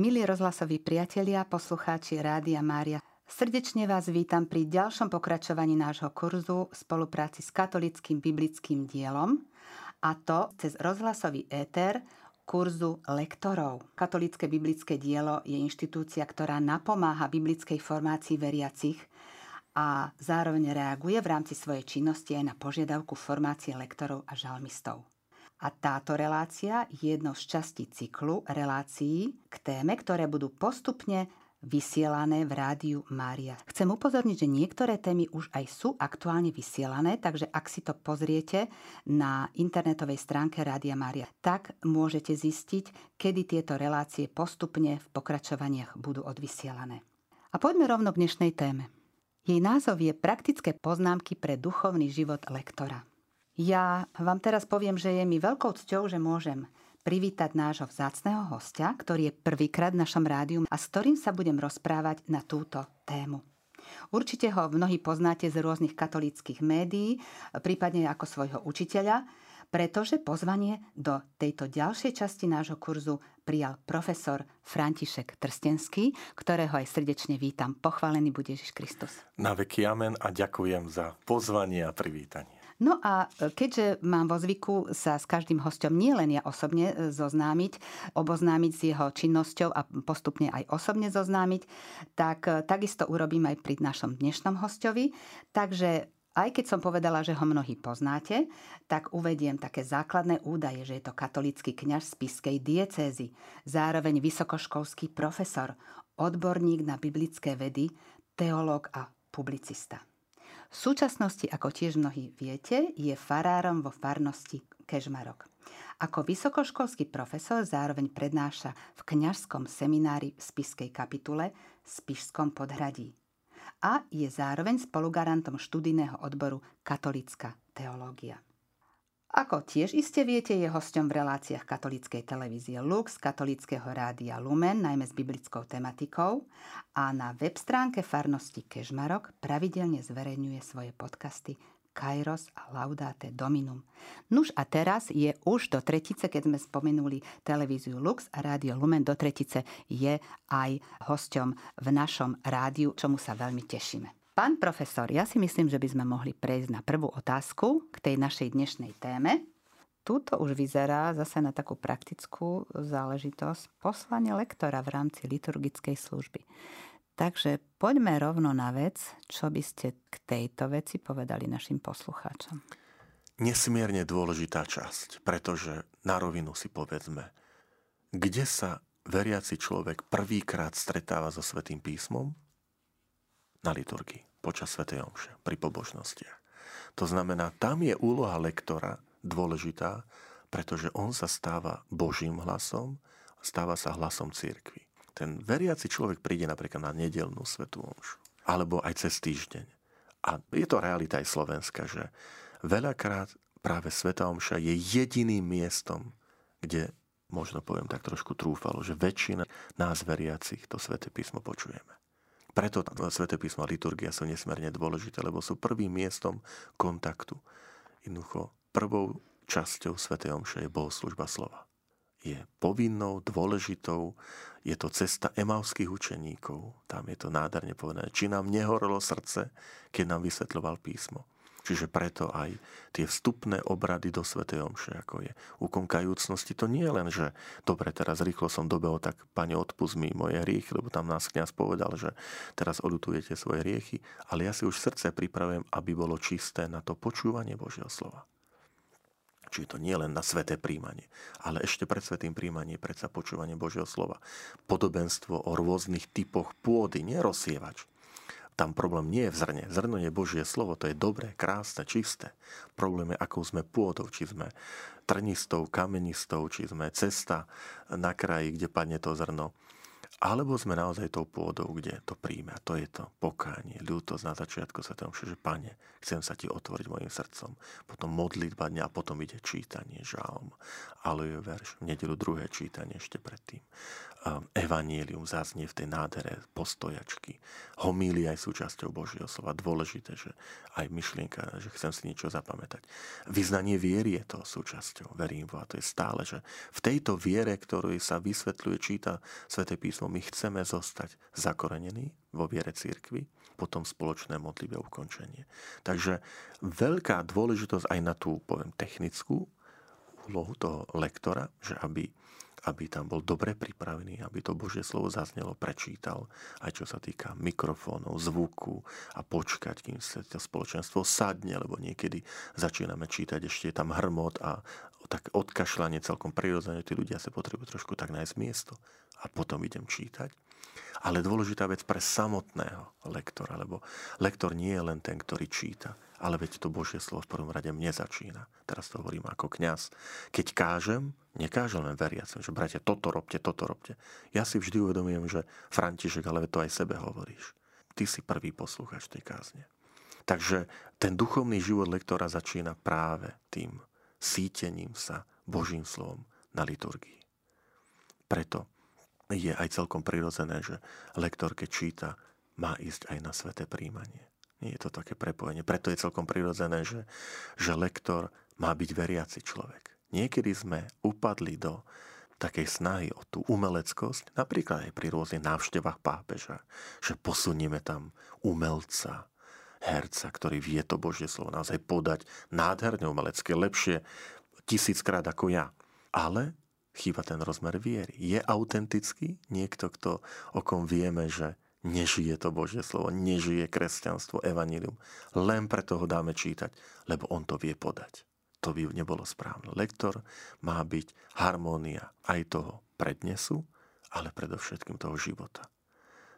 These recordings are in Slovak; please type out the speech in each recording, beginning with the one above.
Milí rozhlasoví priatelia, poslucháči Rádia Mária, srdečne vás vítam pri ďalšom pokračovaní nášho kurzu v spolupráci s katolickým biblickým dielom a to cez rozhlasový éter kurzu lektorov. Katolické biblické dielo je inštitúcia, ktorá napomáha biblickej formácii veriacich a zároveň reaguje v rámci svojej činnosti aj na požiadavku formácie lektorov a žalmistov. A táto relácia je jednou z častí cyklu relácií k téme, ktoré budú postupne vysielané v rádiu Mária. Chcem upozorniť, že niektoré témy už aj sú aktuálne vysielané, takže ak si to pozriete na internetovej stránke Rádia Mária, tak môžete zistiť, kedy tieto relácie postupne v pokračovaniach budú odvysielané. A poďme rovno k dnešnej téme. Jej názov je Praktické poznámky pre duchovný život lektora. Ja vám teraz poviem, že je mi veľkou cťou, že môžem privítať nášho vzácného hostia, ktorý je prvýkrát v našom rádiu a s ktorým sa budem rozprávať na túto tému. Určite ho mnohí poznáte z rôznych katolíckých médií, prípadne ako svojho učiteľa, pretože pozvanie do tejto ďalšej časti nášho kurzu prijal profesor František Trstenský, ktorého aj srdečne vítam. Pochválený bude Ježiš Kristus. Na veky amen a ďakujem za pozvanie a privítanie. No a e, keďže mám vo zvyku sa s každým hostom nielen ja osobne e, zoznámiť, oboznámiť s jeho činnosťou a postupne aj osobne zoznámiť, tak e, takisto urobím aj pri našom dnešnom hostovi. Takže aj keď som povedala, že ho mnohí poznáte, tak uvediem také základné údaje, že je to katolický kňaž z Piskej diecézy, zároveň vysokoškolský profesor, odborník na biblické vedy, teológ a publicista. V súčasnosti, ako tiež mnohí viete, je farárom vo farnosti Kežmarok. Ako vysokoškolský profesor zároveň prednáša v kňažskom seminári v Spiskej kapitule v Spišskom podhradí. A je zároveň spolugarantom študijného odboru Katolická teológia. Ako tiež iste viete, je hosťom v reláciách katolíckej televízie Lux, katolického rádia Lumen, najmä s biblickou tematikou a na web stránke farnosti Kežmarok pravidelne zverejňuje svoje podcasty Kairos a Laudate Dominum. Nuž a teraz je už do tretice, keď sme spomenuli televíziu Lux a rádio Lumen do tretice je aj hosťom v našom rádiu, čomu sa veľmi tešíme. Pán profesor, ja si myslím, že by sme mohli prejsť na prvú otázku k tej našej dnešnej téme. Tuto už vyzerá zase na takú praktickú záležitosť poslanie lektora v rámci liturgickej služby. Takže poďme rovno na vec, čo by ste k tejto veci povedali našim poslucháčom. Nesmierne dôležitá časť, pretože na rovinu si povedzme, kde sa veriaci človek prvýkrát stretáva so Svetým písmom? Na liturgii počas Sv. Omše, pri pobožnostiach. To znamená, tam je úloha lektora dôležitá, pretože on sa stáva Božím hlasom, stáva sa hlasom církvy. Ten veriaci človek príde napríklad na nedelnú svetú omšu, alebo aj cez týždeň. A je to realita aj slovenská, že veľakrát práve Sveta Omša je jediným miestom, kde, možno poviem tak trošku trúfalo, že väčšina nás veriacich to Sveté písmo počujeme. Preto Sveté písmo a liturgia sú nesmierne dôležité, lebo sú prvým miestom kontaktu. Jednoducho, prvou časťou Svetej Omše je bohoslužba slova. Je povinnou, dôležitou, je to cesta emavských učeníkov. Tam je to nádherne povedané. Či nám nehorelo srdce, keď nám vysvetľoval písmo. Čiže preto aj tie vstupné obrady do Svetej Omše, ako je úkon kajúcnosti, to nie je len, že dobre, teraz rýchlo som dobehol, tak Pane, odpust mi moje hriechy, lebo tam nás kniaz povedal, že teraz odutujete svoje hriechy, ale ja si už srdce pripravujem, aby bolo čisté na to počúvanie Božieho slova. Čiže to nie len na sveté príjmanie, ale ešte pred svetým príjmaním je predsa počúvanie Božieho slova. Podobenstvo o rôznych typoch pôdy, nerozsievač tam problém nie je v zrne. Zrno je Božie slovo, to je dobré, krásne, čisté. Problém je, ako sme pôdou, či sme trnistou, kamenistou, či sme cesta na kraji, kde padne to zrno. Alebo sme naozaj tou pôdou, kde to príjme. A to je to pokánie, ľútosť na začiatku sa tomu, že Pane, chcem sa ti otvoriť mojim srdcom. Potom modlitba dňa a potom ide čítanie, žalm, je verš, v nedelu druhé čítanie ešte predtým. Ehm, evanielium zaznie v tej nádhere postojačky. Homília aj súčasťou Božieho slova. Dôležité, že aj myšlienka, že chcem si niečo zapamätať. Vyznanie viery je to súčasťou. Verím v a to je stále, že v tejto viere, ktorú sa vysvetľuje, číta Svete písmo, my chceme zostať zakorenení vo viere církvy, potom spoločné modlivé ukončenie. Takže veľká dôležitosť aj na tú, poviem, technickú úlohu toho lektora, že aby aby tam bol dobre pripravený, aby to Božie slovo zaznelo, prečítal, aj čo sa týka mikrofónov, zvuku a počkať, kým sa to spoločenstvo sadne, lebo niekedy začíname čítať, ešte je tam hrmot a tak odkašľanie celkom prirodzene, tí ľudia sa potrebujú trošku tak nájsť miesto a potom idem čítať. Ale dôležitá vec pre samotného lektora, lebo lektor nie je len ten, ktorý číta, ale veď to Božie slovo v prvom rade mne začína. Teraz to hovorím ako kňaz. Keď kážem, nekážem len veriacim, že bratia, toto robte, toto robte. Ja si vždy uvedomujem, že František, ale to aj sebe hovoríš. Ty si prvý poslúchač tej kázne. Takže ten duchovný život lektora začína práve tým sítením sa Božím slovom na liturgii. Preto je aj celkom prirodzené, že lektor, keď číta, má ísť aj na sveté príjmanie. Nie je to také prepojenie. Preto je celkom prirodzené, že, že lektor má byť veriaci človek. Niekedy sme upadli do takej snahy o tú umeleckosť, napríklad aj pri rôznych návštevách pápeža, že posunieme tam umelca, herca, ktorý vie to Božie slovo naozaj podať nádherne umelecké, lepšie tisíckrát ako ja. Ale chýba ten rozmer viery. Je autentický niekto, kto, o kom vieme, že nežije to Božie slovo, nežije kresťanstvo, evanílium. Len preto ho dáme čítať, lebo on to vie podať. To by nebolo správne. Lektor má byť harmónia aj toho prednesu, ale predovšetkým toho života.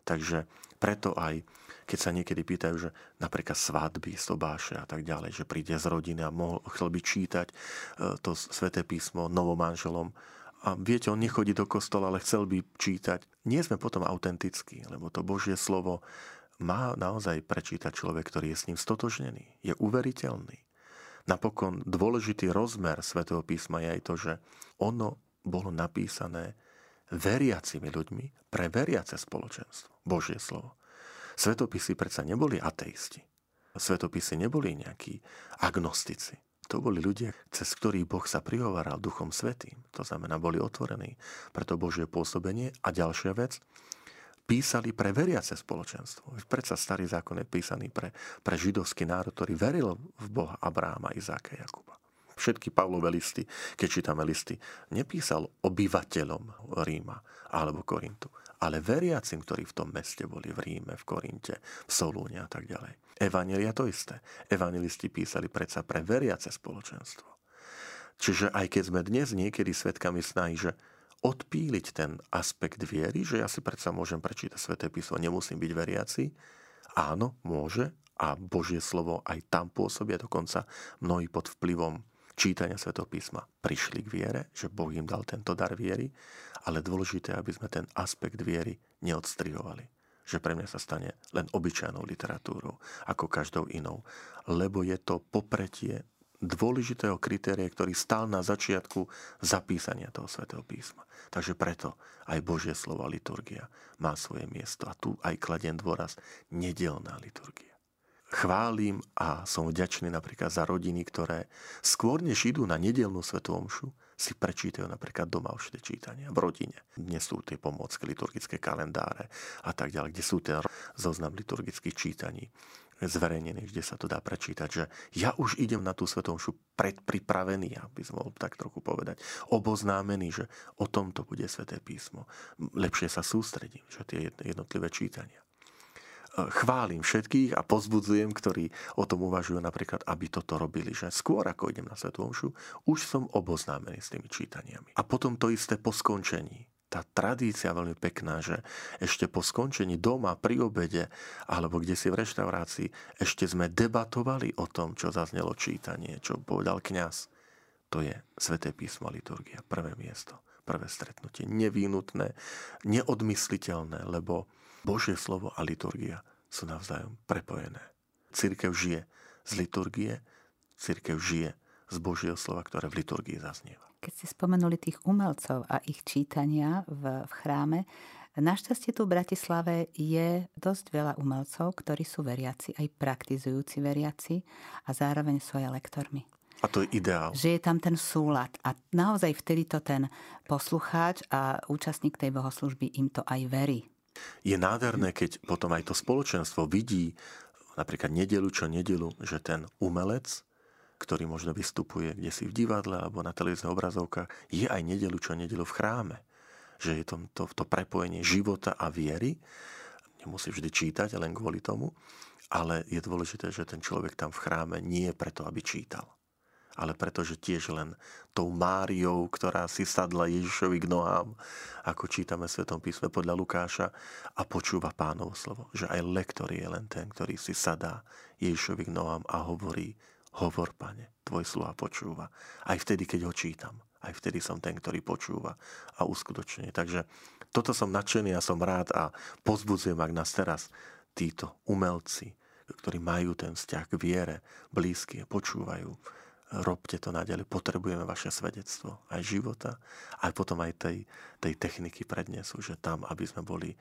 Takže preto aj, keď sa niekedy pýtajú, že napríklad svadby, sobáše a tak ďalej, že príde z rodiny a mohol, chcel by čítať e, to sveté písmo novomanželom, a viete, on nechodí do kostola, ale chcel by čítať. Nie sme potom autentickí, lebo to Božie slovo má naozaj prečítať človek, ktorý je s ním stotožnený. Je uveriteľný. Napokon dôležitý rozmer svätého písma je aj to, že ono bolo napísané veriacimi ľuďmi pre veriace spoločenstvo. Božie slovo. Svetopisy predsa neboli ateisti. Svetopisy neboli nejakí agnostici. To boli ľudia, cez ktorých Boh sa prihovaral Duchom Svetým. To znamená, boli otvorení pre to Božie pôsobenie. A ďalšia vec, písali pre veriace spoločenstvo. Predsa starý zákon je písaný pre, pre židovský národ, ktorý veril v Boha Abráma, Izáka, Jakuba. Všetky Pavlové listy, keď čítame listy, nepísal obyvateľom Ríma alebo Korintu, ale veriacim, ktorí v tom meste boli, v Ríme, v Korinte, v Solúne a tak ďalej. Evanelia to isté. Evangelisti písali predsa pre veriace spoločenstvo. Čiže aj keď sme dnes niekedy svetkami snahy, že odpíliť ten aspekt viery, že ja si predsa môžem prečítať sväté písmo, nemusím byť veriaci, áno, môže a Božie slovo aj tam pôsobia, dokonca mnohí pod vplyvom čítania svätého písma prišli k viere, že Boh im dal tento dar viery, ale dôležité, aby sme ten aspekt viery neodstrihovali. Že pre mňa sa stane len obyčajnou literatúrou, ako každou inou. Lebo je to popretie dôležitého kritéria, ktorý stál na začiatku zapísania toho svätého písma. Takže preto aj Božie slovo liturgia má svoje miesto. A tu aj kladiem dôraz nedelná liturgia chválim a som vďačný napríklad za rodiny, ktoré skôr než idú na nedelnú svetovú si prečítajú napríklad doma tie čítania v rodine. Dnes sú tie pomôcky, liturgické kalendáre a tak ďalej, kde sú ten zoznam liturgických čítaní zverejnený, kde sa to dá prečítať, že ja už idem na tú svetomšu predpripravený, aby som mohol tak trochu povedať, oboznámený, že o tomto bude sveté písmo. Lepšie sa sústredím, že tie jednotlivé čítania chválim všetkých a pozbudzujem, ktorí o tom uvažujú napríklad, aby toto robili, že skôr ako idem na Svetú Omšu, už som oboznámený s tými čítaniami. A potom to isté po skončení tá tradícia veľmi pekná, že ešte po skončení doma, pri obede, alebo kde si v reštaurácii, ešte sme debatovali o tom, čo zaznelo čítanie, čo povedal kňaz. To je Sveté písmo liturgia, prvé miesto, prvé stretnutie. Nevýnutné, neodmysliteľné, lebo Božie slovo a liturgia sú navzájom prepojené. Církev žije z liturgie, církev žije z Božieho slova, ktoré v liturgii zaznieva. Keď ste spomenuli tých umelcov a ich čítania v, v chráme, Našťastie tu v Bratislave je dosť veľa umelcov, ktorí sú veriaci, aj praktizujúci veriaci a zároveň sú aj lektormi. A to je ideál. Že je tam ten súlad. A naozaj vtedy to ten poslucháč a účastník tej bohoslužby im to aj verí. Je nádherné, keď potom aj to spoločenstvo vidí napríklad nedelu čo nedelu, že ten umelec, ktorý možno vystupuje kde si v divadle alebo na televíznych obrazovkách, je aj nedelu čo nedelu v chráme. Že je to, to, to prepojenie života a viery. Nemusí vždy čítať len kvôli tomu, ale je dôležité, že ten človek tam v chráme nie je preto, aby čítal, ale preto, že tiež len tou Máriou, ktorá si sadla Ježišovi k nohám, ako čítame v Svetom písme podľa Lukáša, a počúva pánovo slovo. Že aj lektor je len ten, ktorý si sadá Ježišovi k nohám a hovorí, hovor, pane, tvoj slova počúva. Aj vtedy, keď ho čítam aj vtedy som ten, ktorý počúva a uskutočne. Takže toto som nadšený a som rád a pozbudzujem, ak nás teraz títo umelci, ktorí majú ten vzťah k viere, blízky, počúvajú, robte to naďalej, potrebujeme vaše svedectvo, aj života, aj potom aj tej, tej techniky prednesu, že tam, aby sme boli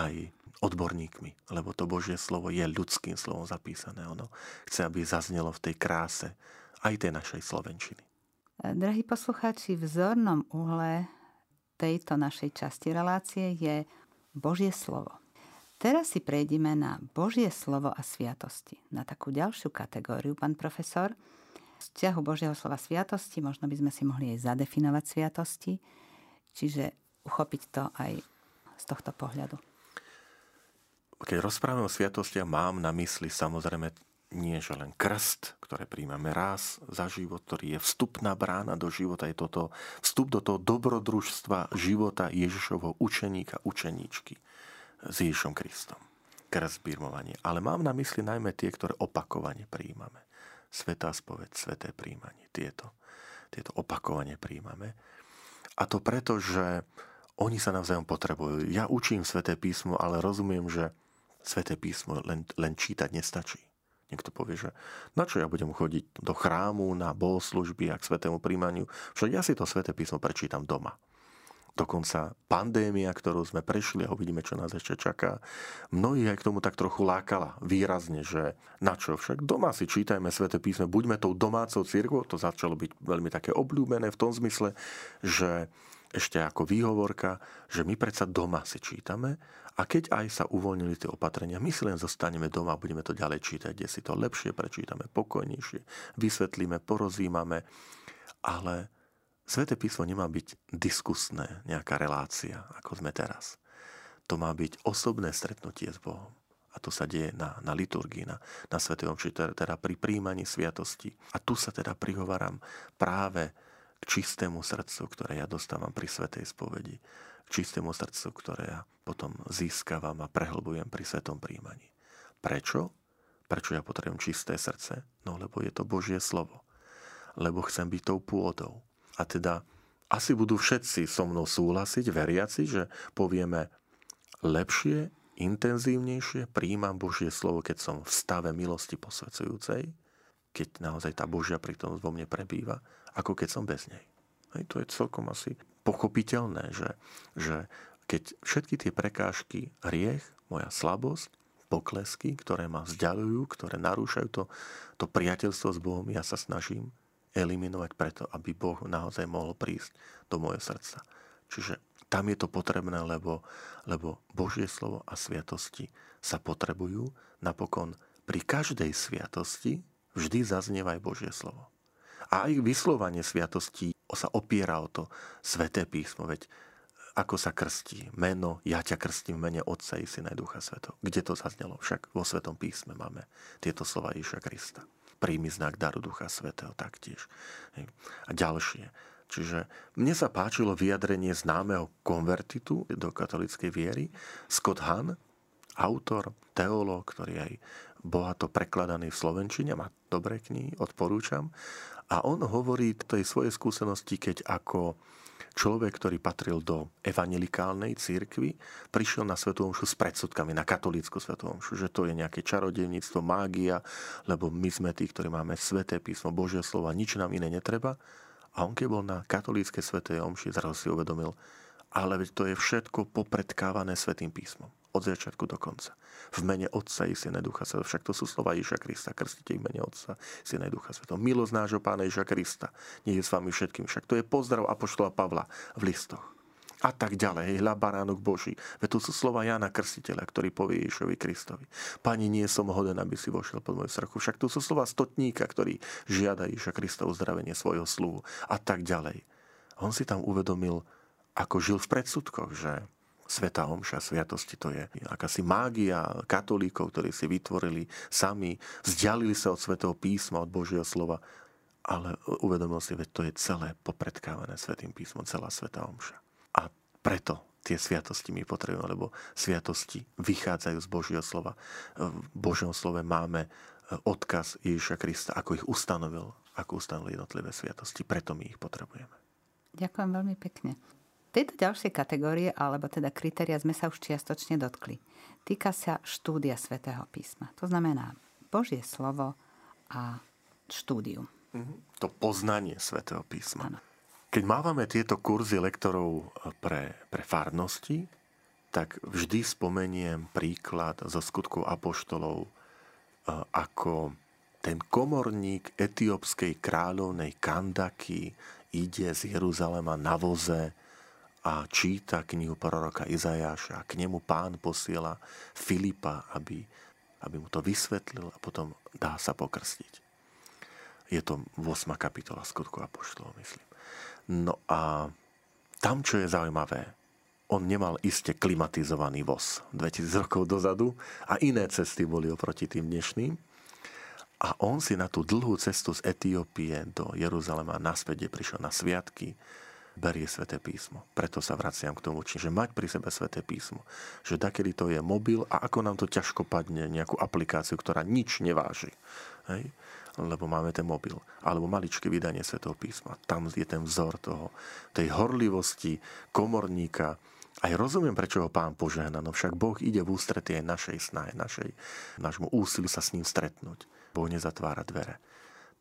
aj odborníkmi, lebo to Božie slovo je ľudským slovom zapísané. Ono chce, aby zaznelo v tej kráse aj tej našej slovenčiny. Drahí poslucháči, v zornom uhle tejto našej časti relácie je Božie slovo. Teraz si prejdeme na Božie slovo a sviatosti. Na takú ďalšiu kategóriu, pán profesor. Vzťahu Božieho slova sviatosti možno by sme si mohli aj zadefinovať sviatosti, čiže uchopiť to aj z tohto pohľadu. Keď rozprávame o sviatostiach, mám na mysli samozrejme nie že len krst, ktoré príjmame raz za život, ktorý je vstupná brána do života, je toto vstup do toho dobrodružstva života Ježišovho učeníka, učeníčky s Ježišom Kristom. Krst, birmovanie. Ale mám na mysli najmä tie, ktoré opakovane príjmame. Svetá spoveď, sveté príjmanie. Tieto, tieto opakovane príjmame. A to preto, že oni sa navzájom potrebujú. Ja učím sveté písmo, ale rozumiem, že sveté písmo len, len čítať nestačí Niekto povie, že na čo ja budem chodiť do chrámu, na bohoslužby a k svetému príjmaniu, však ja si to sveté písmo prečítam doma. Dokonca pandémia, ktorú sme prešli a uvidíme, čo nás ešte čaká, mnohých aj k tomu tak trochu lákala výrazne, že na čo? Však doma si čítajme sveté písmo, buďme tou domácou církvou, to začalo byť veľmi také obľúbené v tom zmysle, že ešte ako výhovorka, že my predsa doma si čítame a keď aj sa uvoľnili tie opatrenia, my si len zostaneme doma a budeme to ďalej čítať, kde si to lepšie prečítame, pokojnejšie, vysvetlíme, porozímame, ale Sveté písmo nemá byť diskusné, nejaká relácia, ako sme teraz. To má byť osobné stretnutie s Bohom. A to sa deje na, na liturgii, na, na Svetej Omši, teda, teda pri príjmaní sviatosti. A tu sa teda prihováram práve k čistému srdcu, ktoré ja dostávam pri Svetej spovedi, k čistému srdcu, ktoré ja potom získavam a prehlbujem pri Svetom príjmaní. Prečo? Prečo ja potrebujem čisté srdce? No lebo je to Božie slovo. Lebo chcem byť tou pôdou. A teda asi budú všetci so mnou súhlasiť, veriaci, že povieme lepšie, intenzívnejšie príjmam Božie slovo, keď som v stave milosti posvedzujúcej, keď naozaj tá Božia prítomnosť vo mne prebýva, ako keď som bez nej. Hej, to je celkom asi pochopiteľné, že, že keď všetky tie prekážky, hriech, moja slabosť, poklesky, ktoré ma vzdialujú, ktoré narúšajú to, to priateľstvo s Bohom, ja sa snažím eliminovať preto, aby Boh naozaj mohol prísť do môjho srdca. Čiže tam je to potrebné, lebo, lebo Božie slovo a sviatosti sa potrebujú. Napokon pri každej sviatosti vždy zaznieva aj Božie slovo. A aj vyslovanie sviatostí sa opiera o to sveté písmo, veď ako sa krstí meno, ja ťa krstím v mene Otca i Syna Ducha Sveto. Kde to zaznelo? Však vo Svetom písme máme tieto slova Ježiša Krista. Príjmi znak daru Ducha Svetého taktiež. A ďalšie. Čiže mne sa páčilo vyjadrenie známeho konvertitu do katolíckej viery, Scott Hahn, autor, teológ, ktorý aj bohato prekladaný v Slovenčine, má dobré knihy, odporúčam. A on hovorí tej svojej skúsenosti, keď ako človek, ktorý patril do evangelikálnej církvy, prišiel na Svetú Omšu s predsudkami, na katolícku Svetú Omšu, že to je nejaké čarodejníctvo, mágia, lebo my sme tí, ktorí máme sveté písmo, Božie slovo a nič nám iné netreba. A on keď bol na katolíckej Svetej Omši, zrazu si uvedomil, Ale veď to je všetko popredkávané Svetým písmom. Od začiatku do konca. V mene Otca i Syna Ducha Svetého. Však to sú slova Ježa Krista. Krstite v mene Otca, Syna Ducha Svetého. Milosť nášho Pána Ježa Krista. Nie je s vami všetkým. Však to je pozdrav Apoštola Pavla v listoch a tak ďalej. Hľa baránok Boží. Veď to sú slova Jana Krstiteľa, ktorý povie Ježovi Kristovi. Pani, nie som hoden, aby si vošiel pod moju strachu. Však to sú slova stotníka, ktorý žiada Ježa Krista uzdravenie svojho sluhu a tak ďalej. On si tam uvedomil, ako žil v predsudkoch, že Sveta Omša, sviatosti, to je akási mágia katolíkov, ktorí si vytvorili sami, vzdialili sa od Svetého písma, od Božieho slova, ale uvedomil si, že to je celé popredkávané Svetým písmom, celá Sveta Omša. A preto tie sviatosti my potrebujeme, lebo sviatosti vychádzajú z Božieho slova. V Božom slove máme odkaz Ježiša Krista, ako ich ustanovil, ako ustanovil jednotlivé sviatosti. Preto my ich potrebujeme. Ďakujem veľmi pekne. Tejto ďalšej kategórie, alebo teda kritéria sme sa už čiastočne dotkli. Týka sa štúdia svätého písma. To znamená Božie slovo a štúdium. Mhm. To poznanie svätého písma. Ano. Keď mávame tieto kurzy lektorov pre, pre farnosti, tak vždy spomeniem príklad zo skutkov apoštolov, ako ten komorník etiópskej kráľovnej Kandaky ide z Jeruzalema na voze a číta knihu proroka Izajáša. K nemu pán posiela Filipa, aby, aby mu to vysvetlil a potom dá sa pokrstiť. Je to 8. kapitola skutku Apoštolov, myslím. No a tam, čo je zaujímavé, on nemal iste klimatizovaný voz 2000 rokov dozadu a iné cesty boli oproti tým dnešným. A on si na tú dlhú cestu z Etiópie do Jeruzalema naspäť, kde prišiel na sviatky, berie sväté písmo. Preto sa vraciam k tomu, čiže mať pri sebe sväté písmo. Že takedy to je mobil a ako nám to ťažko padne nejakú aplikáciu, ktorá nič neváži. Hej? Lebo máme ten mobil. Alebo maličké vydanie svätého písma. Tam je ten vzor toho, tej horlivosti komorníka, aj rozumiem, prečo ho pán požehna, no však Boh ide v ústretí aj našej snahe, našej, našmu úsiliu sa s ním stretnúť. Boh nezatvára dvere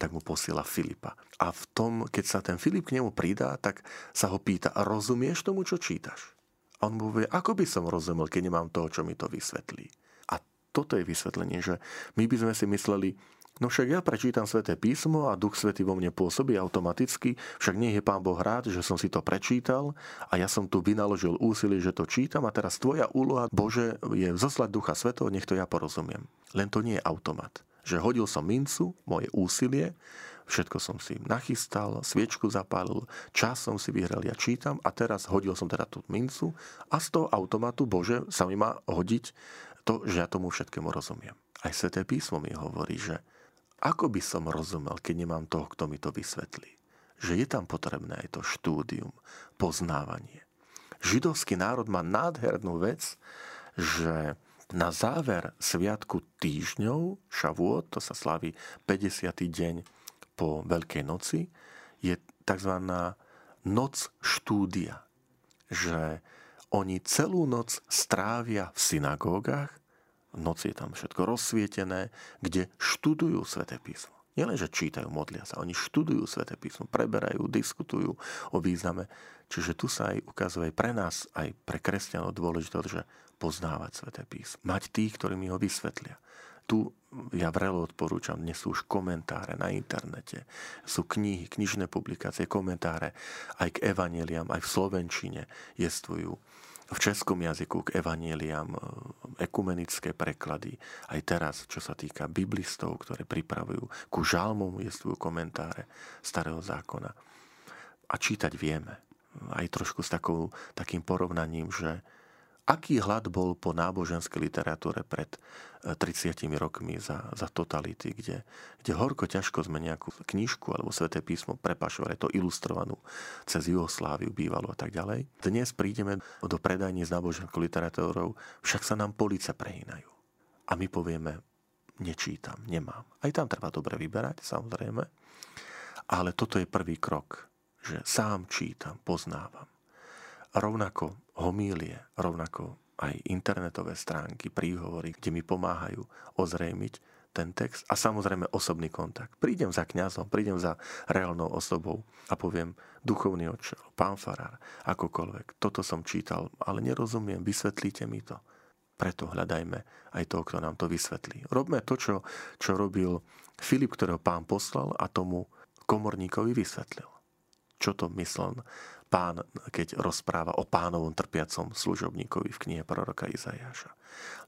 tak mu posiela Filipa. A v tom, keď sa ten Filip k nemu pridá, tak sa ho pýta, rozumieš tomu, čo čítaš? A on mu povie, ako by som rozumel, keď nemám toho, čo mi to vysvetlí. A toto je vysvetlenie, že my by sme si mysleli, no však ja prečítam sväté písmo a Duch Svetý vo mne pôsobí automaticky, však nie je Pán Boh rád, že som si to prečítal a ja som tu vynaložil úsilie, že to čítam a teraz tvoja úloha, Bože, je zoslať Ducha Svetého, nech to ja porozumiem. Len to nie je automat že hodil som mincu, moje úsilie, všetko som si nachystal, sviečku zapálil, čas som si vyhral, ja čítam a teraz hodil som teda tú mincu a z toho automatu, Bože, sa mi má hodiť to, že ja tomu všetkému rozumiem. Aj Sveté písmo mi hovorí, že ako by som rozumel, keď nemám toho, kto mi to vysvetlí. Že je tam potrebné aj to štúdium, poznávanie. Židovský národ má nádhernú vec, že na záver sviatku týždňov, šavôd, to sa slaví 50. deň po Veľkej noci, je tzv. noc štúdia. Že oni celú noc strávia v synagógach, v noci je tam všetko rozsvietené, kde študujú sväté písmo. Nielen, že čítajú, modlia sa, oni študujú sväté písmo, preberajú, diskutujú o význame. Čiže tu sa aj ukazuje pre nás, aj pre kresťanov dôležitosť, že poznávať sväté písmo. Mať tých, ktorí mi ho vysvetlia. Tu ja vrelo odporúčam, dnes sú už komentáre na internete, sú knihy, knižné publikácie, komentáre aj k evaneliám, aj v Slovenčine jestvujú v českom jazyku k evanieliam e, ekumenické preklady. Aj teraz, čo sa týka biblistov, ktoré pripravujú ku žalmom, jestvujú komentáre starého zákona. A čítať vieme. Aj trošku s takou, takým porovnaním, že aký hlad bol po náboženskej literatúre pred 30 e, rokmi za, za totality, kde, kde horko ťažko sme nejakú knižku alebo sveté písmo prepašovali to ilustrovanú cez Jugosláviu bývalo a tak ďalej. Dnes prídeme do predajní s náboženskou literatúrou, však sa nám police prehýnajú. A my povieme, nečítam, nemám. Aj tam treba dobre vyberať, samozrejme. Ale toto je prvý krok, že sám čítam, poznávam. Rovnako homílie, rovnako aj internetové stránky, príhovory, kde mi pomáhajú ozrejmiť, ten text a samozrejme osobný kontakt. Prídem za kňazom, prídem za reálnou osobou a poviem, duchovný očel, pán farár, akokoľvek, toto som čítal, ale nerozumiem, vysvetlíte mi to. Preto hľadajme aj toho, kto nám to vysvetlí. Robme to, čo, čo robil Filip, ktorého pán poslal a tomu komorníkovi vysvetlil. Čo to myslel pán, keď rozpráva o pánovom trpiacom služobníkovi v knihe proroka Izajáša.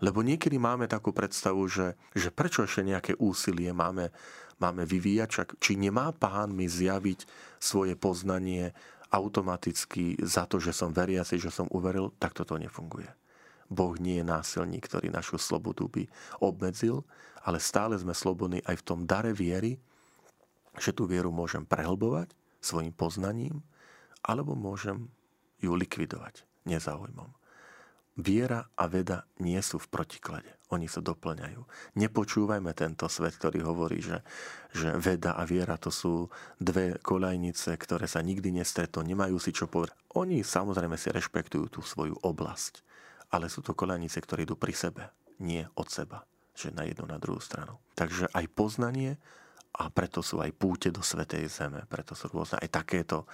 Lebo niekedy máme takú predstavu, že, že prečo ešte nejaké úsilie máme, máme vyvíjať, či nemá pán mi zjaviť svoje poznanie automaticky za to, že som veriaci, že som uveril, tak toto nefunguje. Boh nie je násilník, ktorý našu slobodu by obmedzil, ale stále sme slobodní aj v tom dare viery, že tú vieru môžem prehlbovať svojim poznaním, alebo môžem ju likvidovať nezáujmom. Viera a veda nie sú v protiklade. Oni sa doplňajú. Nepočúvajme tento svet, ktorý hovorí, že, že veda a viera to sú dve kolajnice, ktoré sa nikdy nestretnú, nemajú si čo povedať. Oni samozrejme si rešpektujú tú svoju oblasť, ale sú to kolajnice, ktoré idú pri sebe, nie od seba, že na jednu, na druhú stranu. Takže aj poznanie a preto sú aj púte do Svetej Zeme, preto sú rôzne aj takéto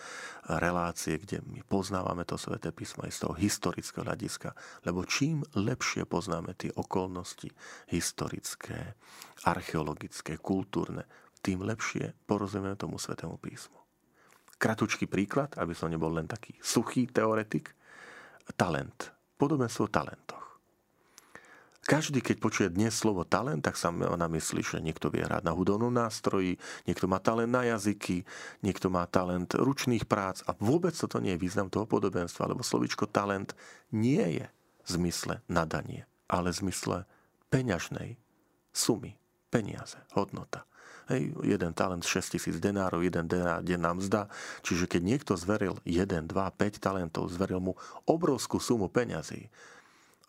relácie, kde my poznávame to Sveté písmo aj z toho historického hľadiska, lebo čím lepšie poznáme tie okolnosti historické, archeologické, kultúrne, tým lepšie porozumieme tomu Svetému písmu. Kratučký príklad, aby som nebol len taký suchý teoretik, talent, podobenstvo talentoch. Každý, keď počuje dnes slovo talent, tak sa ona myslí, že niekto vie hrať na hudobnom nástroji, niekto má talent na jazyky, niekto má talent ručných prác a vôbec toto nie je význam toho podobenstva, lebo slovičko talent nie je v zmysle nadanie, ale v zmysle peňažnej sumy, peniaze, hodnota. Hej, jeden talent 6 tisíc denárov, jeden denár denná mzda. Čiže keď niekto zveril 1, 2, 5 talentov, zveril mu obrovskú sumu peňazí,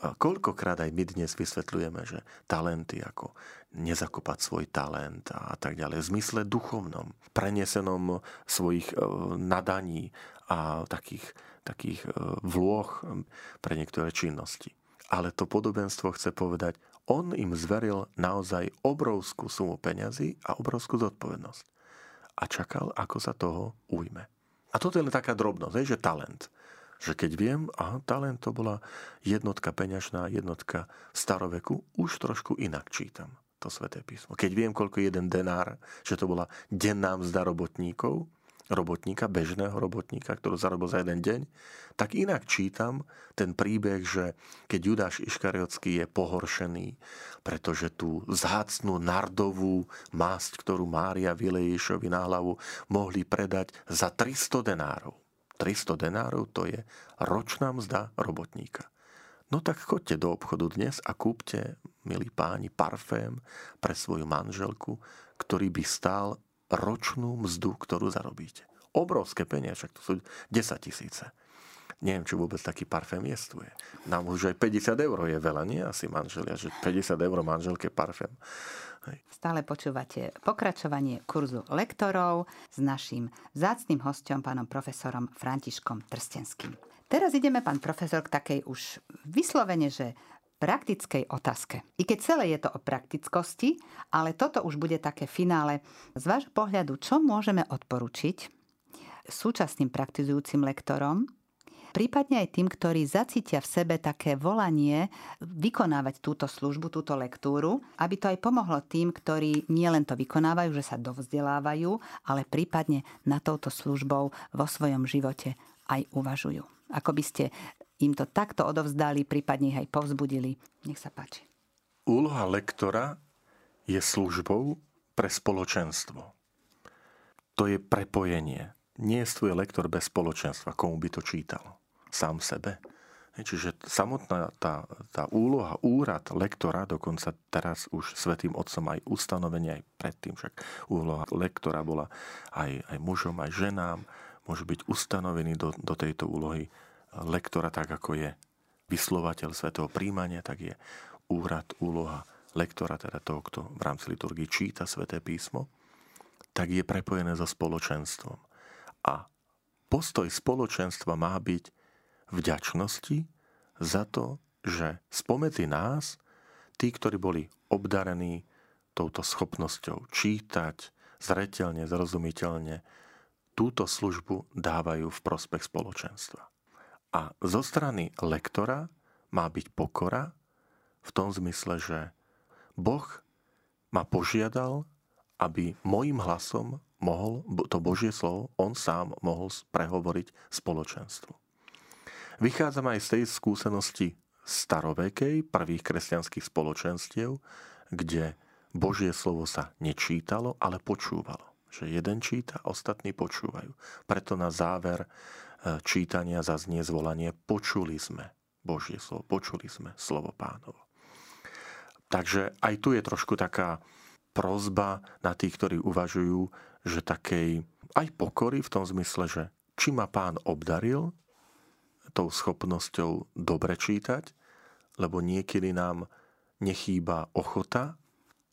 koľkokrát aj my dnes vysvetľujeme, že talenty ako nezakopať svoj talent a tak ďalej, v zmysle duchovnom, prenesenom svojich e, nadaní a takých, takých e, vloh pre niektoré činnosti. Ale to podobenstvo chce povedať, on im zveril naozaj obrovskú sumu peňazí a obrovskú zodpovednosť. A čakal, ako sa toho ujme. A toto je len taká drobnosť, že talent že keď viem, aha, talent to bola jednotka peňažná, jednotka staroveku, už trošku inak čítam to sväté písmo. Keď viem, koľko je jeden denár, že to bola denná mzda robotníkov, robotníka, bežného robotníka, ktorú zarobil za jeden deň, tak inak čítam ten príbeh, že keď Judáš Iškariotský je pohoršený, pretože tú zácnú nardovú masť, ktorú Mária vyleje na hlavu, mohli predať za 300 denárov. 300 denárov to je ročná mzda robotníka. No tak choďte do obchodu dnes a kúpte, milí páni, parfém pre svoju manželku, ktorý by stál ročnú mzdu, ktorú zarobíte. Obrovské peniaze, však to sú 10 tisíce. Neviem, či vôbec taký parfém jestuje. Nám už aj 50 eur je veľa, nie asi manželia, že 50 eur manželke parfém. Hej. Stále počúvate pokračovanie kurzu lektorov s našim vzácným hostom, pánom profesorom Františkom Trstenským. Teraz ideme, pán profesor, k takej už vyslovene, že praktickej otázke. I keď celé je to o praktickosti, ale toto už bude také finále. Z vášho pohľadu, čo môžeme odporučiť súčasným praktizujúcim lektorom, prípadne aj tým, ktorí zacítia v sebe také volanie vykonávať túto službu, túto lektúru, aby to aj pomohlo tým, ktorí nielen to vykonávajú, že sa dovzdelávajú, ale prípadne na touto službou vo svojom živote aj uvažujú. Ako by ste im to takto odovzdali, prípadne ich aj povzbudili. Nech sa páči. Úloha lektora je službou pre spoločenstvo. To je prepojenie. Nie je tvoj lektor bez spoločenstva, komu by to čítal sám sebe. Čiže samotná tá, tá úloha, úrad lektora, dokonca teraz už Svetým Otcom aj ustanovenie, aj predtým, však úloha lektora bola aj, aj mužom, aj ženám, môže byť ustanovený do, do tejto úlohy lektora, tak ako je vyslovateľ svetého príjmania, tak je úrad, úloha lektora, teda toho, kto v rámci liturgii číta sveté písmo, tak je prepojené so spoločenstvom. A postoj spoločenstva má byť vďačnosti za to, že spomedzi nás, tí, ktorí boli obdarení touto schopnosťou čítať zretelne, zrozumiteľne, túto službu dávajú v prospech spoločenstva. A zo strany lektora má byť pokora v tom zmysle, že Boh ma požiadal, aby mojim hlasom mohol to Božie slovo, on sám mohol prehovoriť spoločenstvu. Vychádzam aj z tej skúsenosti starovekej, prvých kresťanských spoločenstiev, kde Božie slovo sa nečítalo, ale počúvalo. Že jeden číta, ostatní počúvajú. Preto na záver e, čítania zaznie zvolanie počuli sme Božie slovo, počuli sme slovo pánovo. Takže aj tu je trošku taká prozba na tých, ktorí uvažujú, že takej aj pokory v tom zmysle, že či ma pán obdaril tou schopnosťou dobre čítať, lebo niekedy nám nechýba ochota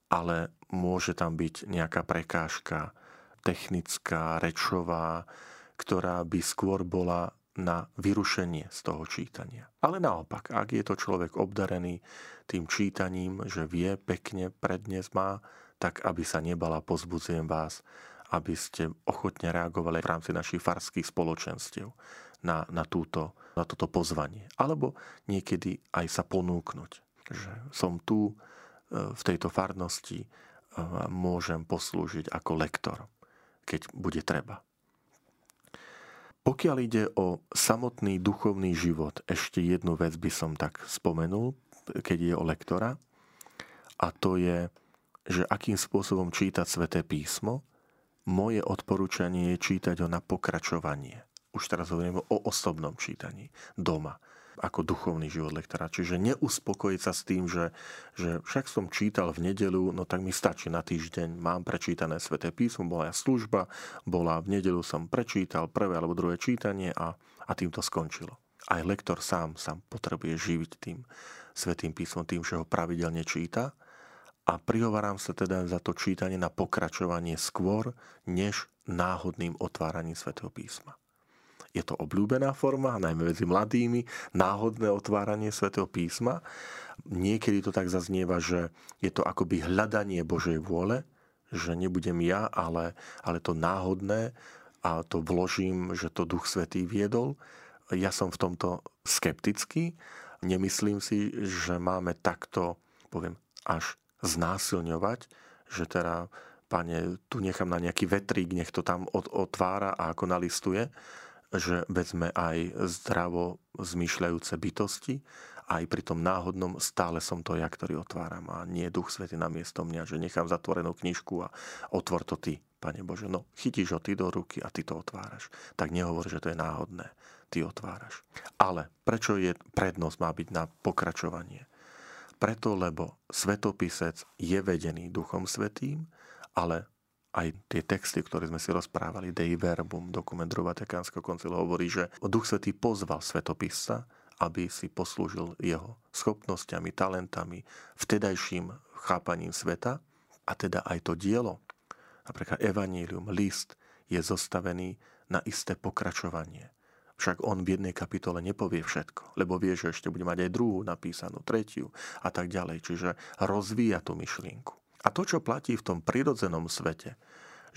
ale môže tam byť nejaká prekážka technická, rečová, ktorá by skôr bola na vyrušenie z toho čítania. Ale naopak, ak je to človek obdarený tým čítaním, že vie pekne prednes má, tak aby sa nebala, pozbudzujem vás, aby ste ochotne reagovali v rámci našich farských spoločenstiev na, na, túto, na toto pozvanie. Alebo niekedy aj sa ponúknuť, že som tu, v tejto farnosti môžem poslúžiť ako lektor, keď bude treba. Pokiaľ ide o samotný duchovný život, ešte jednu vec by som tak spomenul, keď je o lektora, a to je, že akým spôsobom čítať sväté písmo. Moje odporúčanie je čítať ho na pokračovanie. Už teraz hovorím o osobnom čítaní doma ako duchovný život lektora. Čiže neuspokojiť sa s tým, že, že však som čítal v nedelu, no tak mi stačí na týždeň, mám prečítané sväté písmo, bola ja služba, bola v nedelu som prečítal prvé alebo druhé čítanie a, a tým to skončilo. Aj lektor sám sa potrebuje živiť tým svetým písmom, tým, že ho pravidelne číta a prihovarám sa teda za to čítanie na pokračovanie skôr, než náhodným otváraním svätého písma. Je to obľúbená forma, najmä medzi mladými, náhodné otváranie svätého písma. Niekedy to tak zaznieva, že je to akoby hľadanie Božej vôle, že nebudem ja, ale, ale to náhodné a to vložím, že to Duch Svetý viedol. Ja som v tomto skeptický. Nemyslím si, že máme takto, poviem, až znásilňovať, že teda, pane, tu nechám na nejaký vetrík, nech to tam otvára a ako nalistuje že vezme aj zdravo zmýšľajúce bytosti, aj pri tom náhodnom stále som to ja, ktorý otváram a nie Duch Svety na miesto mňa, že nechám zatvorenú knižku a otvor to ty, Pane Bože. No, chytíš ho ty do ruky a ty to otváraš. Tak nehovor, že to je náhodné. Ty otváraš. Ale prečo je prednosť má byť na pokračovanie? Preto, lebo svetopisec je vedený Duchom Svetým, ale aj tie texty, ktoré sme si rozprávali, Dei Verbum, dokument druhého Vatikánskeho koncilu, hovorí, že Duch Svetý pozval svetopisca, aby si poslúžil jeho schopnosťami, talentami, vtedajším chápaním sveta a teda aj to dielo, napríklad Evangelium, list, je zostavený na isté pokračovanie. Však on v jednej kapitole nepovie všetko, lebo vie, že ešte bude mať aj druhú napísanú, tretiu a tak ďalej. Čiže rozvíja tú myšlienku. A to, čo platí v tom prirodzenom svete,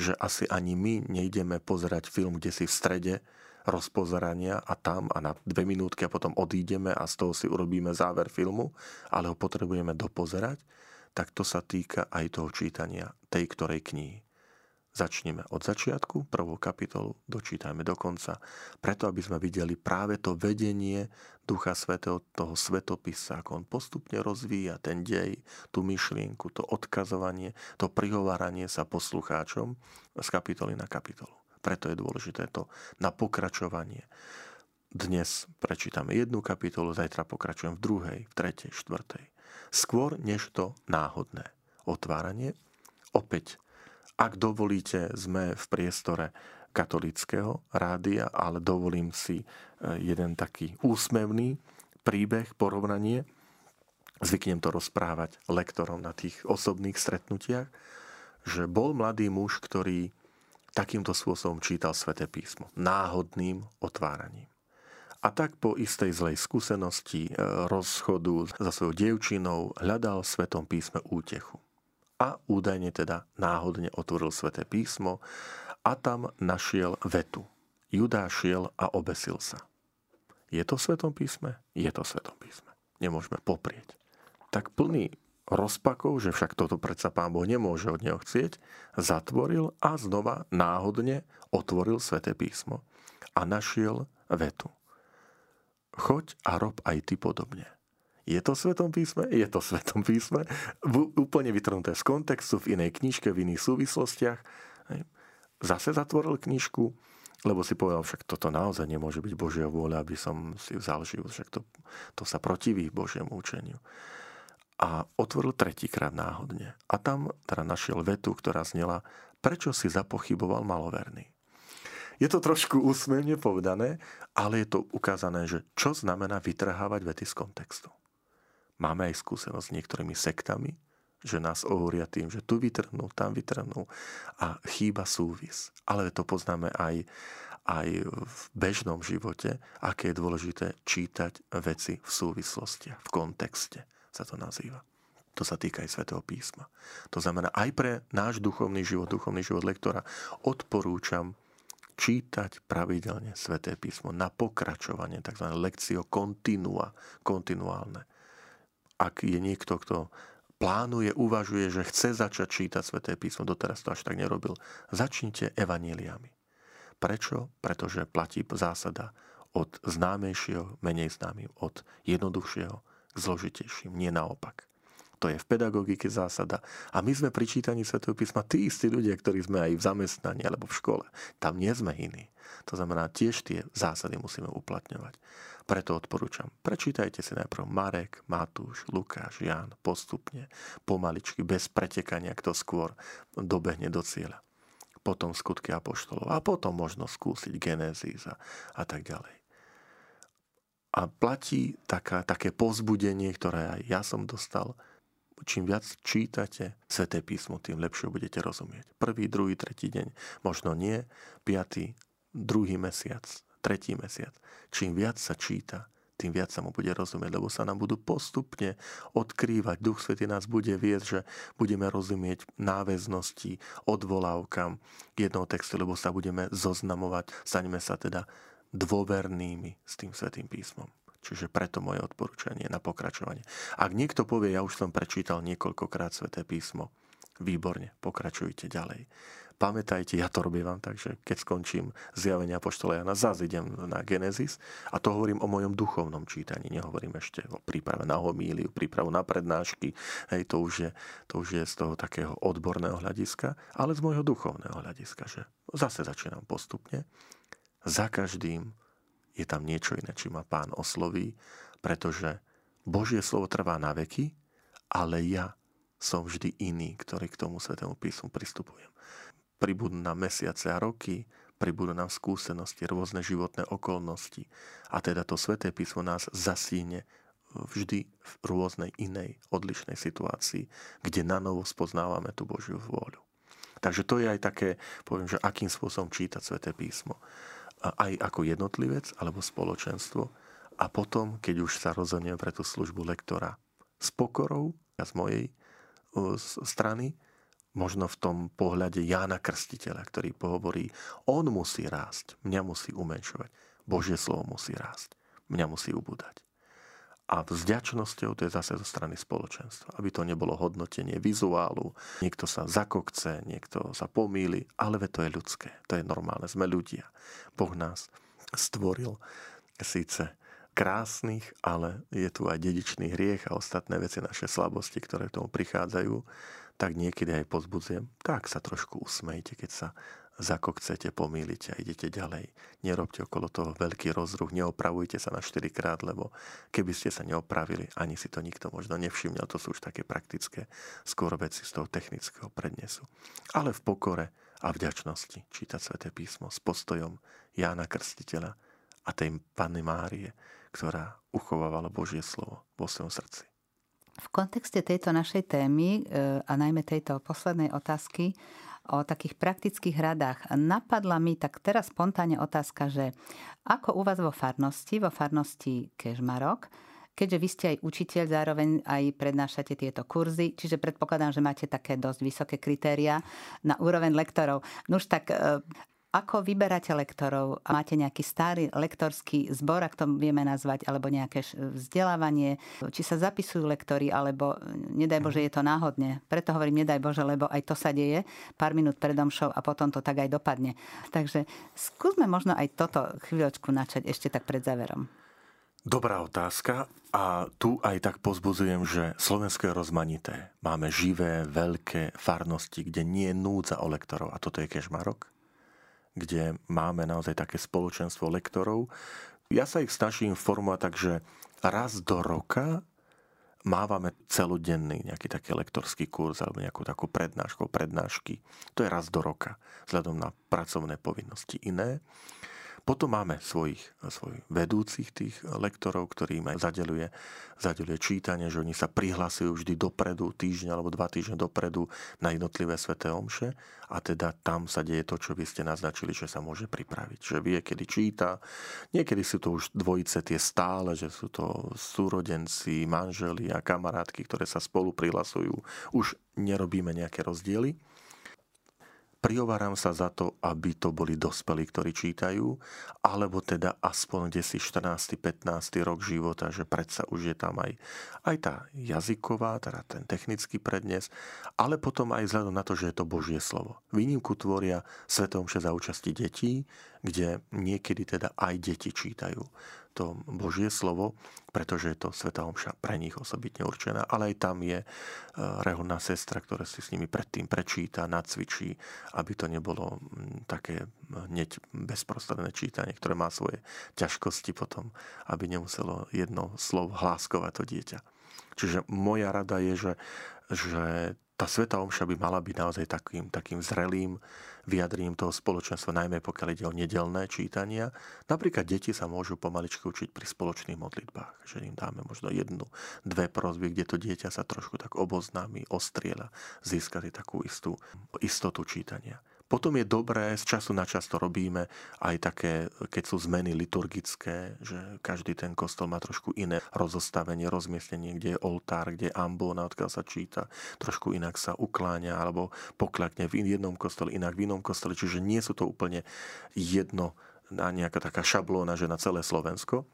že asi ani my nejdeme pozerať film, kde si v strede rozpozerania a tam a na dve minútky a potom odídeme a z toho si urobíme záver filmu, ale ho potrebujeme dopozerať, tak to sa týka aj toho čítania tej ktorej knihy. Začneme od začiatku, prvú kapitolu, dočítajme do konca, preto aby sme videli práve to vedenie Ducha Svetého, toho svetopisa, ako on postupne rozvíja ten dej, tú myšlienku, to odkazovanie, to prihováranie sa poslucháčom z kapitoly na kapitolu. Preto je dôležité to na pokračovanie. Dnes prečítame jednu kapitolu, zajtra pokračujem v druhej, v tretej, štvrtej. Skôr než to náhodné otváranie, opäť ak dovolíte, sme v priestore katolického rádia, ale dovolím si e, jeden taký úsmevný príbeh, porovnanie. Zvyknem to rozprávať lektorom na tých osobných stretnutiach, že bol mladý muž, ktorý takýmto spôsobom čítal sväté písmo. Náhodným otváraním. A tak po istej zlej skúsenosti, e, rozchodu za svojou dievčinou hľadal v Svetom písme útechu. A údajne teda náhodne otvoril sväté písmo a tam našiel vetu. Judá šiel a obesil sa. Je to v Svetom písme? Je to v Svetom písme. Nemôžeme poprieť. Tak plný rozpakov, že však toto predsa pán Boh nemôže od neho chcieť, zatvoril a znova náhodne otvoril Sveté písmo a našiel vetu. Choď a rob aj ty podobne. Je to v Svetom písme? Je to v Svetom písme. Úplne vytrhnuté z kontextu, v inej knižke, v iných súvislostiach. Zase zatvoril knižku, lebo si povedal, však toto naozaj nemôže byť Božia vôľa, aby som si vzal život, však to, to sa protiví Božiemu učeniu. A otvoril tretíkrát náhodne. A tam teda našiel vetu, ktorá znela, prečo si zapochyboval maloverný. Je to trošku úsmevne povedané, ale je to ukázané, že čo znamená vytrhávať vety z kontextu. Máme aj skúsenosť s niektorými sektami, že nás ohúria tým, že tu vytrhnú, tam vytrhnú a chýba súvis. Ale to poznáme aj, aj v bežnom živote, aké je dôležité čítať veci v súvislosti, v kontexte sa to nazýva. To sa týka aj Svetého písma. To znamená, aj pre náš duchovný život, duchovný život lektora odporúčam čítať pravidelne Sveté písmo na pokračovanie, tzv. lekcio continua, kontinuálne ak je niekto, kto plánuje, uvažuje, že chce začať čítať Sveté písmo, doteraz to až tak nerobil, začnite evaníliami. Prečo? Pretože platí zásada od známejšieho, menej známym, od jednoduchšieho k zložitejším, nie naopak. To je v pedagogike zásada. A my sme pri čítaní Svetého písma tí istí ľudia, ktorí sme aj v zamestnaní alebo v škole. Tam nie sme iní. To znamená, tiež tie zásady musíme uplatňovať. Preto odporúčam, prečítajte si najprv Marek, Matúš, Lukáš, Ján postupne, pomaličky, bez pretekania, kto skôr dobehne do cieľa. Potom skutky apoštolov a potom možno skúsiť Genézis a, a tak ďalej. A platí taká, také pozbudenie, ktoré aj ja som dostal, čím viac čítate Sveté písmo, tým lepšie budete rozumieť. Prvý, druhý, tretí deň, možno nie, piatý, druhý mesiac, tretí mesiac. Čím viac sa číta, tým viac sa mu bude rozumieť, lebo sa nám budú postupne odkrývať. Duch Svety nás bude viesť, že budeme rozumieť náväznosti, odvolávkam jednoho textu, lebo sa budeme zoznamovať, staneme sa teda dôvernými s tým Svetým písmom. Čiže preto moje odporúčanie na pokračovanie. Ak niekto povie, ja už som prečítal niekoľkokrát Sveté písmo, výborne, pokračujte ďalej pamätajte, ja to robím vám, takže keď skončím zjavenia poštola Jana, zase idem na Genesis a to hovorím o mojom duchovnom čítaní, nehovorím ešte o príprave na homíliu, prípravu na prednášky, hej, to už, je, to už je z toho takého odborného hľadiska, ale z môjho duchovného hľadiska, že zase začínam postupne. Za každým je tam niečo iné, či ma pán osloví, pretože Božie slovo trvá na veky, ale ja som vždy iný, ktorý k tomu Svetému písmu pristupujem pribudú nám mesiace a roky, pribudú nám skúsenosti, rôzne životné okolnosti. A teda to sväté písmo nás zasíne vždy v rôznej inej, odlišnej situácii, kde na novo spoznávame tú Božiu vôľu. Takže to je aj také, poviem, že akým spôsobom čítať sväté písmo. Aj ako jednotlivec alebo spoločenstvo. A potom, keď už sa rozhodneme pre tú službu lektora s pokorou a z mojej strany, možno v tom pohľade Jána Krstiteľa, ktorý pohovorí, on musí rásť, mňa musí umenšovať. Božie slovo musí rásť, mňa musí ubúdať. A vzďačnosťou to je zase zo strany spoločenstva. Aby to nebolo hodnotenie vizuálu, niekto sa zakokce, niekto sa pomýli, ale to je ľudské, to je normálne, sme ľudia. Boh nás stvoril síce krásnych, ale je tu aj dedičný hriech a ostatné veci, naše slabosti, ktoré k tomu prichádzajú tak niekedy aj pozbudzujem, tak sa trošku usmejte, keď sa zakokcete, pomýlite a idete ďalej. Nerobte okolo toho veľký rozruch, neopravujte sa na 4 krát, lebo keby ste sa neopravili, ani si to nikto možno nevšimnel, to sú už také praktické skôr veci z toho technického prednesu. Ale v pokore a vďačnosti čítať sväté písmo s postojom Jána Krstiteľa a tej Panny Márie, ktorá uchovávala Božie slovo vo svojom srdci. V kontexte tejto našej témy e, a najmä tejto poslednej otázky o takých praktických radách napadla mi tak teraz spontánne otázka, že ako u vás vo farnosti, vo farnosti Kežmarok, keďže vy ste aj učiteľ, zároveň aj prednášate tieto kurzy, čiže predpokladám, že máte také dosť vysoké kritéria na úroveň lektorov. Nuž tak e, ako vyberáte lektorov? Máte nejaký starý lektorský zbor, ak to vieme nazvať, alebo nejaké vzdelávanie? Či sa zapisujú lektory, alebo nedaj Bože, je to náhodne. Preto hovorím nedaj Bože, lebo aj to sa deje pár minút pred omšou a potom to tak aj dopadne. Takže skúsme možno aj toto chvíľočku načať ešte tak pred záverom. Dobrá otázka a tu aj tak pozbudzujem, že Slovensko je rozmanité. Máme živé, veľké farnosti, kde nie je núdza o lektorov a toto je Kešmarok kde máme naozaj také spoločenstvo lektorov. Ja sa ich snažím formovať tak, že raz do roka mávame celodenný nejaký taký lektorský kurz alebo nejakú takú prednášku, prednášky. To je raz do roka, vzhľadom na pracovné povinnosti iné. Potom máme svojich, svojich vedúcich tých lektorov, ktorým aj zadeluje, zadeluje čítanie, že oni sa prihlasujú vždy dopredu, týždeň alebo dva týždne dopredu na jednotlivé sveté omše a teda tam sa deje to, čo vy ste naznačili, že sa môže pripraviť. Že vie, kedy číta. Niekedy sú to už dvojice tie stále, že sú to súrodenci, manželi a kamarátky, ktoré sa spolu prihlasujú. Už nerobíme nejaké rozdiely prihováram sa za to, aby to boli dospelí, ktorí čítajú, alebo teda aspoň kde si 14. 15. rok života, že predsa už je tam aj, aj tá jazyková, teda ten technický prednes, ale potom aj vzhľadom na to, že je to Božie slovo. Výnimku tvoria Svetom za účasti detí, kde niekedy teda aj deti čítajú to Božie slovo, pretože je to Sveta Omša pre nich osobitne určená, ale aj tam je e, reholná sestra, ktorá si s nimi predtým prečíta, nacvičí, aby to nebolo také hneď bezprostredné čítanie, ktoré má svoje ťažkosti potom, aby nemuselo jedno slovo hláskovať to dieťa. Čiže moja rada je, že, že tá Sveta Omša by mala byť naozaj takým, takým zrelým, vyjadrením toho spoločenstva, najmä pokiaľ ide o nedelné čítania. Napríklad deti sa môžu pomaličky učiť pri spoločných modlitbách, že im dáme možno jednu, dve prozby, kde to dieťa sa trošku tak oboznámi, ostriela, získať takú istú istotu čítania. Potom je dobré, z času na čas to robíme, aj také, keď sú zmeny liturgické, že každý ten kostol má trošku iné rozostavenie, rozmiestnenie, kde je oltár, kde je ambona, odkiaľ sa číta, trošku inak sa ukláňa alebo poklakne v jednom kostole, inak v inom kostole, čiže nie sú to úplne jedno nejaká taká šablóna, že na celé Slovensko.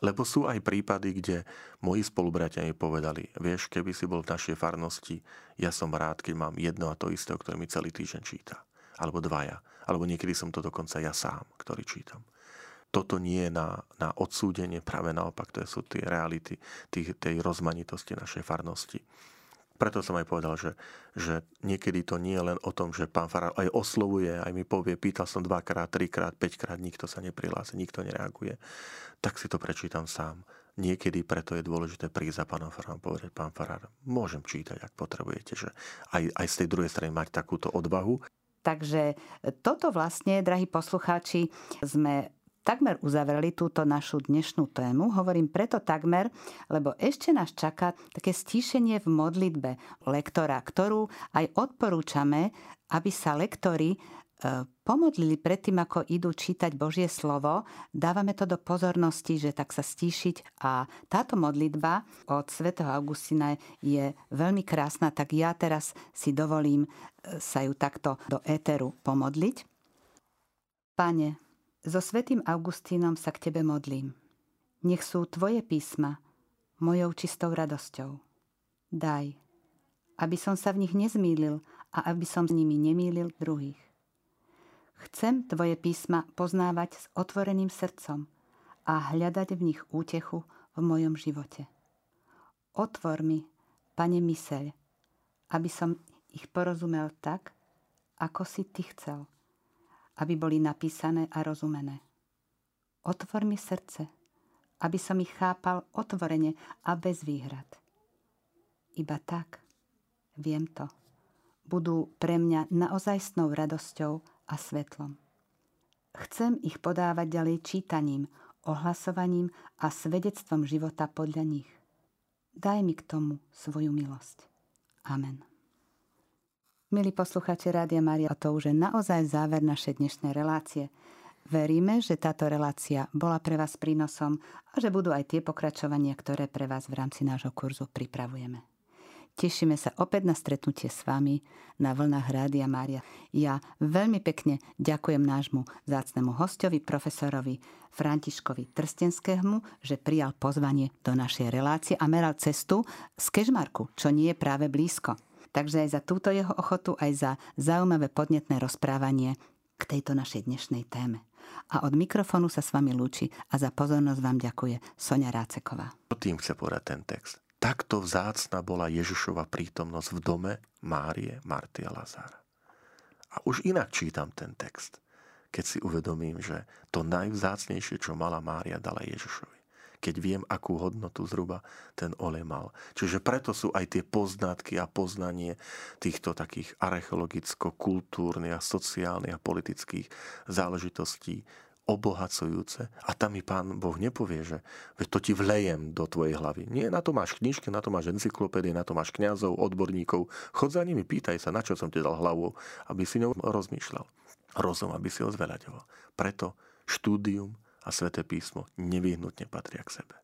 Lebo sú aj prípady, kde moji spolubratia mi povedali, vieš, keby si bol v našej farnosti, ja som rád, keď mám jedno a to isté, ktoré mi celý týždeň číta alebo dvaja. Alebo niekedy som to dokonca ja sám, ktorý čítam. Toto nie je na, na odsúdenie, práve naopak, to sú tie reality tých, tej rozmanitosti našej farnosti. Preto som aj povedal, že, že niekedy to nie je len o tom, že pán Farár aj oslovuje, aj mi povie, pýtal som dvakrát, trikrát, päťkrát, nikto sa neprihlási, nikto nereaguje. Tak si to prečítam sám. Niekedy preto je dôležité prísť za pánom Farárom povedať, pán Farár, môžem čítať, ak potrebujete, že aj, aj z tej druhej strany mať takúto odvahu Takže toto vlastne, drahí poslucháči, sme takmer uzavreli túto našu dnešnú tému. Hovorím preto takmer, lebo ešte nás čaká také stíšenie v modlitbe lektora, ktorú aj odporúčame, aby sa lektori E, pomodlili predtým, ako idú čítať Božie slovo, dávame to do pozornosti, že tak sa stíšiť a táto modlitba od svätého Augustina je veľmi krásna, tak ja teraz si dovolím e, sa ju takto do éteru pomodliť. Pane, so svätým Augustínom sa k Tebe modlím. Nech sú Tvoje písma mojou čistou radosťou. Daj, aby som sa v nich nezmýlil a aby som s nimi nemýlil druhých Chcem Tvoje písma poznávať s otvoreným srdcom a hľadať v nich útechu v mojom živote. Otvor mi, Pane, myseľ, aby som ich porozumel tak, ako si Ty chcel, aby boli napísané a rozumené. Otvor mi srdce, aby som ich chápal otvorene a bez výhrad. Iba tak, viem to, budú pre mňa naozajstnou radosťou a svetlom. Chcem ich podávať ďalej čítaním, ohlasovaním a svedectvom života podľa nich. Daj mi k tomu svoju milosť. Amen. Milí posluchači Rádia Maria, to už je naozaj záver našej dnešnej relácie. Veríme, že táto relácia bola pre vás prínosom a že budú aj tie pokračovania, ktoré pre vás v rámci nášho kurzu pripravujeme. Tešíme sa opäť na stretnutie s vami na vlnách Rádia Mária. Ja veľmi pekne ďakujem nášmu zácnemu hostovi, profesorovi Františkovi Trstenskému, že prijal pozvanie do našej relácie a meral cestu z Kežmarku, čo nie je práve blízko. Takže aj za túto jeho ochotu, aj za zaujímavé podnetné rozprávanie k tejto našej dnešnej téme. A od mikrofónu sa s vami lúči a za pozornosť vám ďakuje Sonia Ráceková. Tým chce povedať ten text. Takto vzácna bola Ježišova prítomnosť v dome Márie, Marty a Lazára. A už inak čítam ten text, keď si uvedomím, že to najvzácnejšie, čo mala Mária, dala Ježišovi keď viem, akú hodnotu zhruba ten olej mal. Čiže preto sú aj tie poznatky a poznanie týchto takých archeologicko-kultúrnych a sociálnych a politických záležitostí obohacujúce a tam mi pán Boh nepovie, že veď to ti vlejem do tvojej hlavy. Nie, na to máš knižky, na to máš encyklopédie, na to máš kňazov, odborníkov. Chod za nimi, pýtaj sa, na čo som ti dal hlavu, aby si ňou rozmýšľal. Rozum, aby si ho zveľaďoval. Preto štúdium a sväté písmo nevyhnutne patria k sebe.